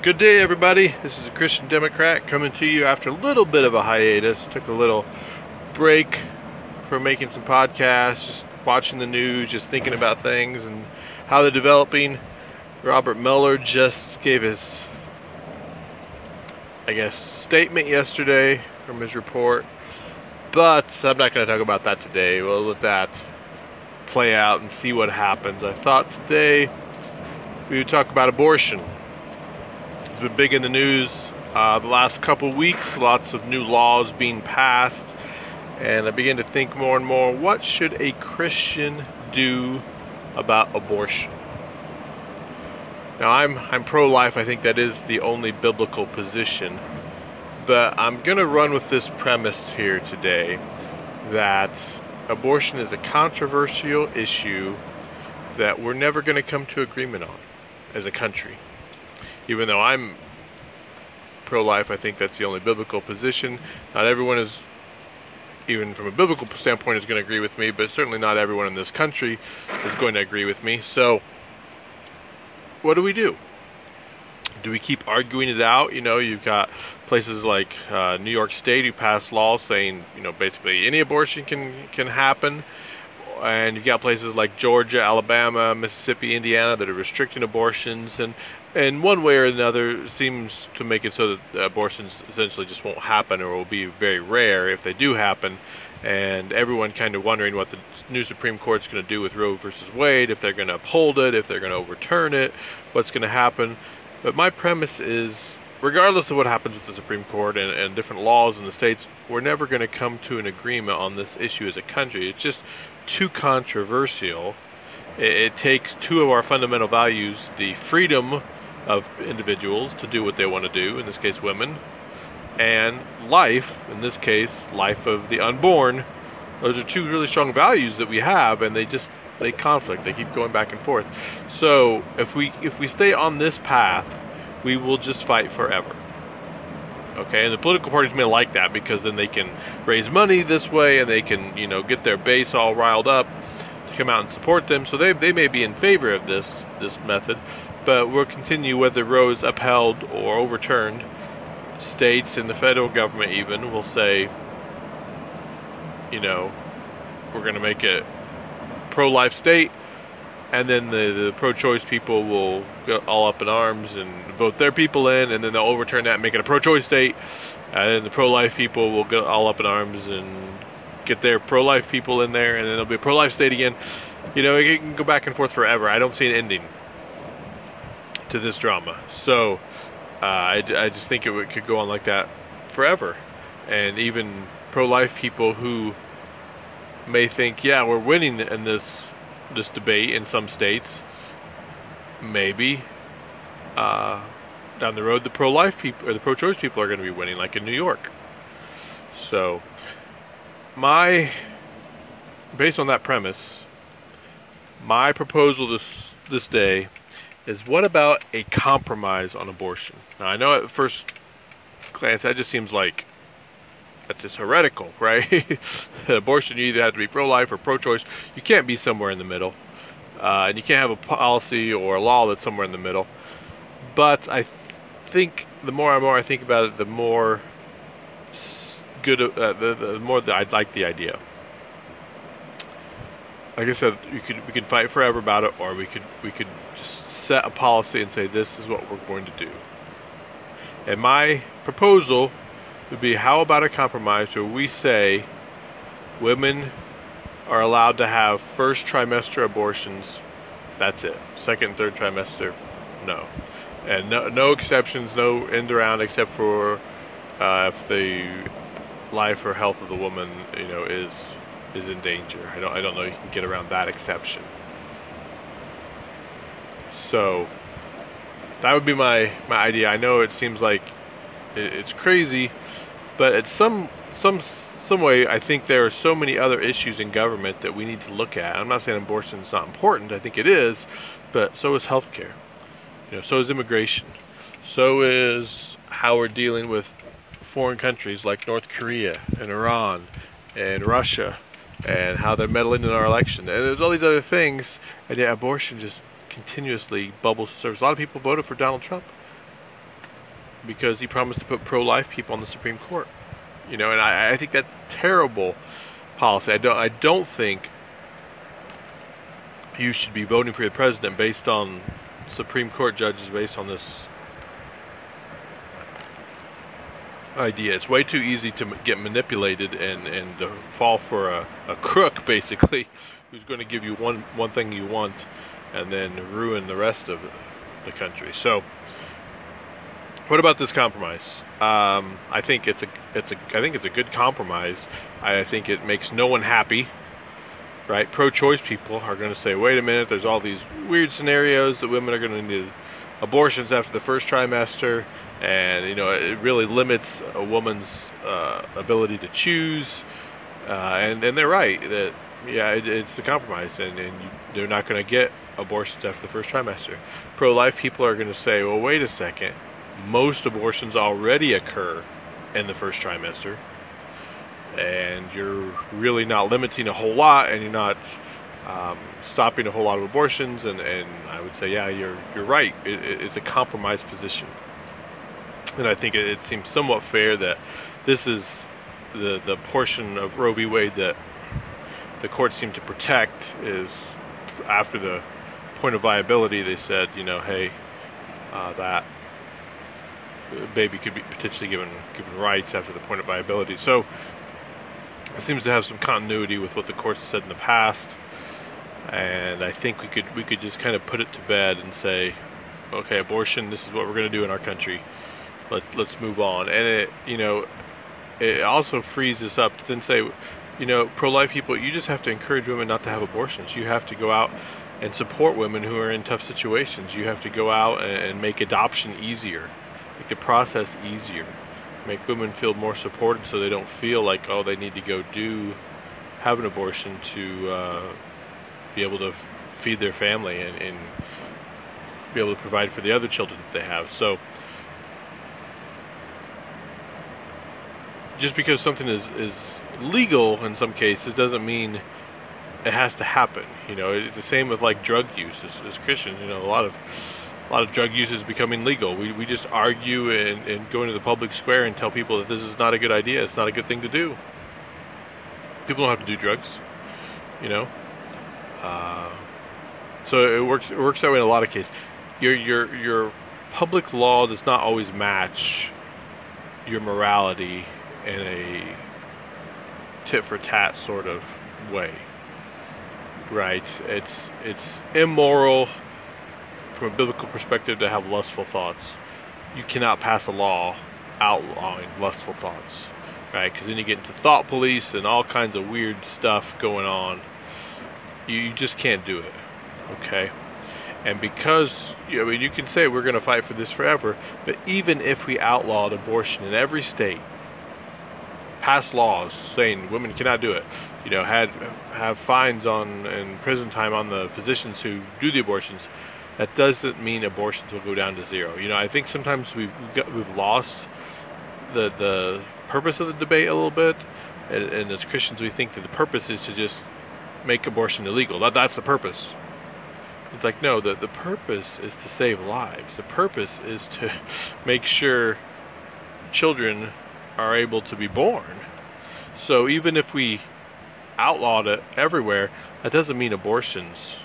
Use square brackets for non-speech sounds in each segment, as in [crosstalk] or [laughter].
Good day, everybody. This is a Christian Democrat coming to you after a little bit of a hiatus. Took a little break from making some podcasts, just watching the news, just thinking about things and how they're developing. Robert Mueller just gave his, I guess, statement yesterday from his report. But I'm not going to talk about that today. We'll let that play out and see what happens. I thought today we would talk about abortion. It's been big in the news uh, the last couple weeks. Lots of new laws being passed, and I begin to think more and more: what should a Christian do about abortion? Now, I'm I'm pro-life. I think that is the only biblical position, but I'm gonna run with this premise here today that abortion is a controversial issue that we're never going to come to agreement on as a country even though I'm pro life, I think that's the only biblical position. Not everyone is, even from a biblical standpoint, is going to agree with me, but certainly not everyone in this country is going to agree with me. So, what do we do? Do we keep arguing it out? You know, you've got places like uh, New York State who passed laws saying, you know, basically any abortion can can happen and you've got places like Georgia, Alabama, Mississippi, Indiana that are restricting abortions, and and one way or another seems to make it so that abortions essentially just won't happen or will be very rare if they do happen. And everyone kind of wondering what the new Supreme Court's going to do with Roe versus Wade, if they're going to uphold it, if they're going to overturn it, what's going to happen. But my premise is regardless of what happens with the Supreme Court and, and different laws in the states, we're never going to come to an agreement on this issue as a country. It's just too controversial. It, it takes two of our fundamental values the freedom of individuals to do what they want to do, in this case, women, and life, in this case, life of the unborn. Those are two really strong values that we have, and they just they conflict. They keep going back and forth. So if we if we stay on this path, we will just fight forever. Okay, and the political parties may like that because then they can raise money this way and they can, you know, get their base all riled up to come out and support them. So they, they may be in favor of this this method but will continue whether Roe is upheld or overturned. States and the federal government even will say, you know, we're going to make it pro-life state, and then the, the pro-choice people will get all up in arms and vote their people in, and then they'll overturn that and make it a pro-choice state, and then the pro-life people will get all up in arms and get their pro-life people in there, and then it'll be a pro-life state again. You know, it can go back and forth forever. I don't see an ending to this drama. So uh, I, I just think it would, could go on like that forever. And even pro life people who may think, yeah, we're winning in this this debate in some states, maybe uh, down the road the pro life people or the pro choice people are going to be winning, like in New York. So, my based on that premise, my proposal this this day is what about a compromise on abortion? Now, I know at first glance that just seems like that's just heretical, [laughs] right? abortion, you either have to be pro life or pro choice. You can't be somewhere in the middle. Uh, and you can't have a policy or a law that's somewhere in the middle. But I th- think the more and more I think about it, the more good, uh, the, the more that I'd like the idea. Like I said, you could we could fight forever about it, or we could we could set a policy and say this is what we're going to do. And my proposal would be how about a compromise where we say women are allowed to have first trimester abortions. That's it. Second, third trimester, no. And no, no exceptions, no end around except for uh, if the life or health of the woman, you know, is is in danger. I don't I don't know you can get around that exception. So that would be my my idea. I know it seems like it, it's crazy, but it's some some some way I think there are so many other issues in government that we need to look at. I'm not saying abortion is not important. I think it is, but so is healthcare. You know, so is immigration. So is how we're dealing with foreign countries like North Korea and Iran and Russia and how they're meddling in our election. And there's all these other things, and yet abortion just continuously bubbles to surface. A lot of people voted for Donald Trump. because he promised to put pro-life people on the Supreme Court. You know, and I, I think that's terrible policy. I don't I don't think you should be voting for your president based on Supreme Court judges based on this idea. It's way too easy to get manipulated and, and fall for a, a crook, basically, [laughs] who's going to give you one, one thing you want and then ruin the rest of the country. So, what about this compromise? Um, I think it's a it's a I think it's a good compromise. I think it makes no one happy. Right? Pro-choice people are going to say, "Wait a minute, there's all these weird scenarios that women are going to need abortions after the first trimester and you know it really limits a woman's uh, ability to choose. Uh, and and they're right that yeah, it, it's a compromise, and, and you, they're not going to get abortions after the first trimester. Pro-life people are going to say, well, wait a second, most abortions already occur in the first trimester, and you're really not limiting a whole lot, and you're not um, stopping a whole lot of abortions. And, and I would say, yeah, you're you're right. It, it's a compromised position and I think it, it seems somewhat fair that this is the the portion of Roe v. Wade that the court seemed to protect is after the point of viability. They said, you know, hey, uh, that baby could be potentially given given rights after the point of viability. So it seems to have some continuity with what the courts said in the past, and I think we could we could just kind of put it to bed and say, okay, abortion. This is what we're going to do in our country let, let's move on. And it, you know, it also frees us up to then say, you know, pro-life people, you just have to encourage women not to have abortions. You have to go out and support women who are in tough situations. You have to go out and make adoption easier, make the process easier, make women feel more supported so they don't feel like, oh, they need to go do, have an abortion to uh, be able to feed their family and, and be able to provide for the other children that they have. So, just because something is, is legal in some cases doesn't mean it has to happen. You know, it's the same with like drug use as, as Christians. You know, a lot of a lot of drug use is becoming legal. We, we just argue and, and go into the public square and tell people that this is not a good idea. It's not a good thing to do. People don't have to do drugs, you know. Uh, so it works. It works that way in a lot of cases. Your your your public law does not always match your morality in a tit for tat sort of way. Right? It's it's immoral from a biblical perspective to have lustful thoughts. You cannot pass a law outlawing lustful thoughts, right? Because then you get into thought police and all kinds of weird stuff going on. You, you just can't do it, okay? And because, I mean, you can say we're going to fight for this forever, but even if we outlawed abortion in every state, pass laws saying women cannot do it. You know, had have fines on and prison time on the physicians who do the abortions. That doesn't mean abortions will go down to zero. You know, I think sometimes we've got, we've lost the the purpose of the debate a little bit, and, and as Christians we think that the purpose is to just make abortion illegal. That that's the purpose. It's like no, the the purpose is to save lives. The purpose is to [laughs] make sure children are able to be born. So even if we outlawed it everywhere, that doesn't mean abortions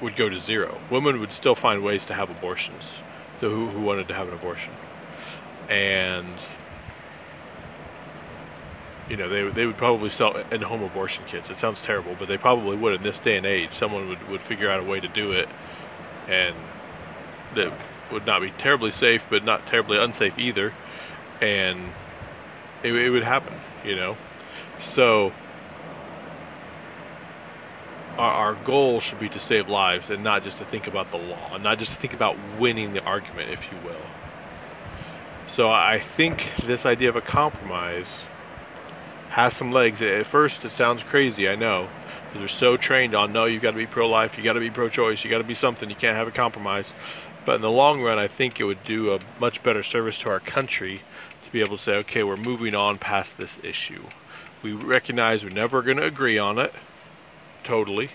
would go to zero. Women would still find ways to have abortions, who, who wanted to have an abortion. And, you know, they, they would probably sell in-home abortion kits. It sounds terrible, but they probably would in this day and age. Someone would, would figure out a way to do it, and that would not be terribly safe, but not terribly unsafe either. And it, it would happen, you know. So our, goal should be to save lives and not just to think about the law, and not just to think about winning the argument, if you will. So I think this idea of a compromise has some legs. At first, it sounds crazy, I know. They're so trained on no, you've got to be pro life, you've got to be pro choice, you've got to be something, you can't have a compromise. But in the long run, I think it would do a much better service to our country to be able to say, okay, we're moving on past this issue. We recognize we're never going to agree on it, totally,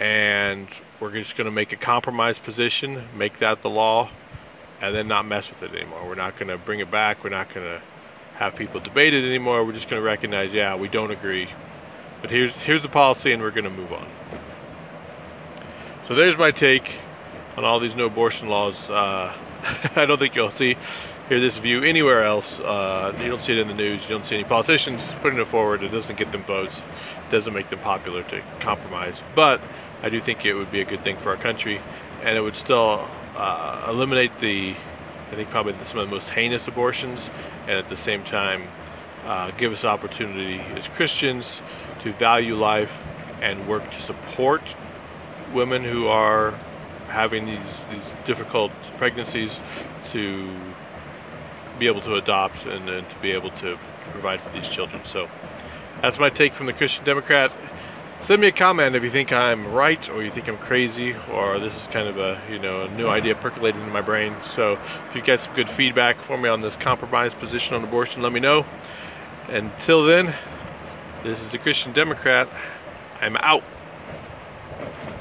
and we're just going to make a compromise position, make that the law, and then not mess with it anymore. We're not going to bring it back. We're not going to have people debate it anymore. We're just going to recognize, yeah, we don't agree, but here's here's the policy, and we're going to move on. So there's my take on all these no abortion laws. Uh, [laughs] I don't think you'll see hear this view anywhere else. Uh, you don't see it in the news. You don't see any politicians putting it forward. It doesn't get them votes. It doesn't make them popular to compromise. But I do think it would be a good thing for our country, and it would still uh, eliminate the, I think probably some of the most heinous abortions, and at the same time uh, give us opportunity as Christians to value life and work to support women who are having these, these difficult pregnancies to be able to adopt and, and to be able to provide for these children. So that's my take from the Christian Democrat. Send me a comment if you think I'm right or you think I'm crazy or this is kind of a you know a new idea percolating in my brain. So if you get some good feedback for me on this compromise position on abortion, let me know. Until then, this is the Christian Democrat. I'm out.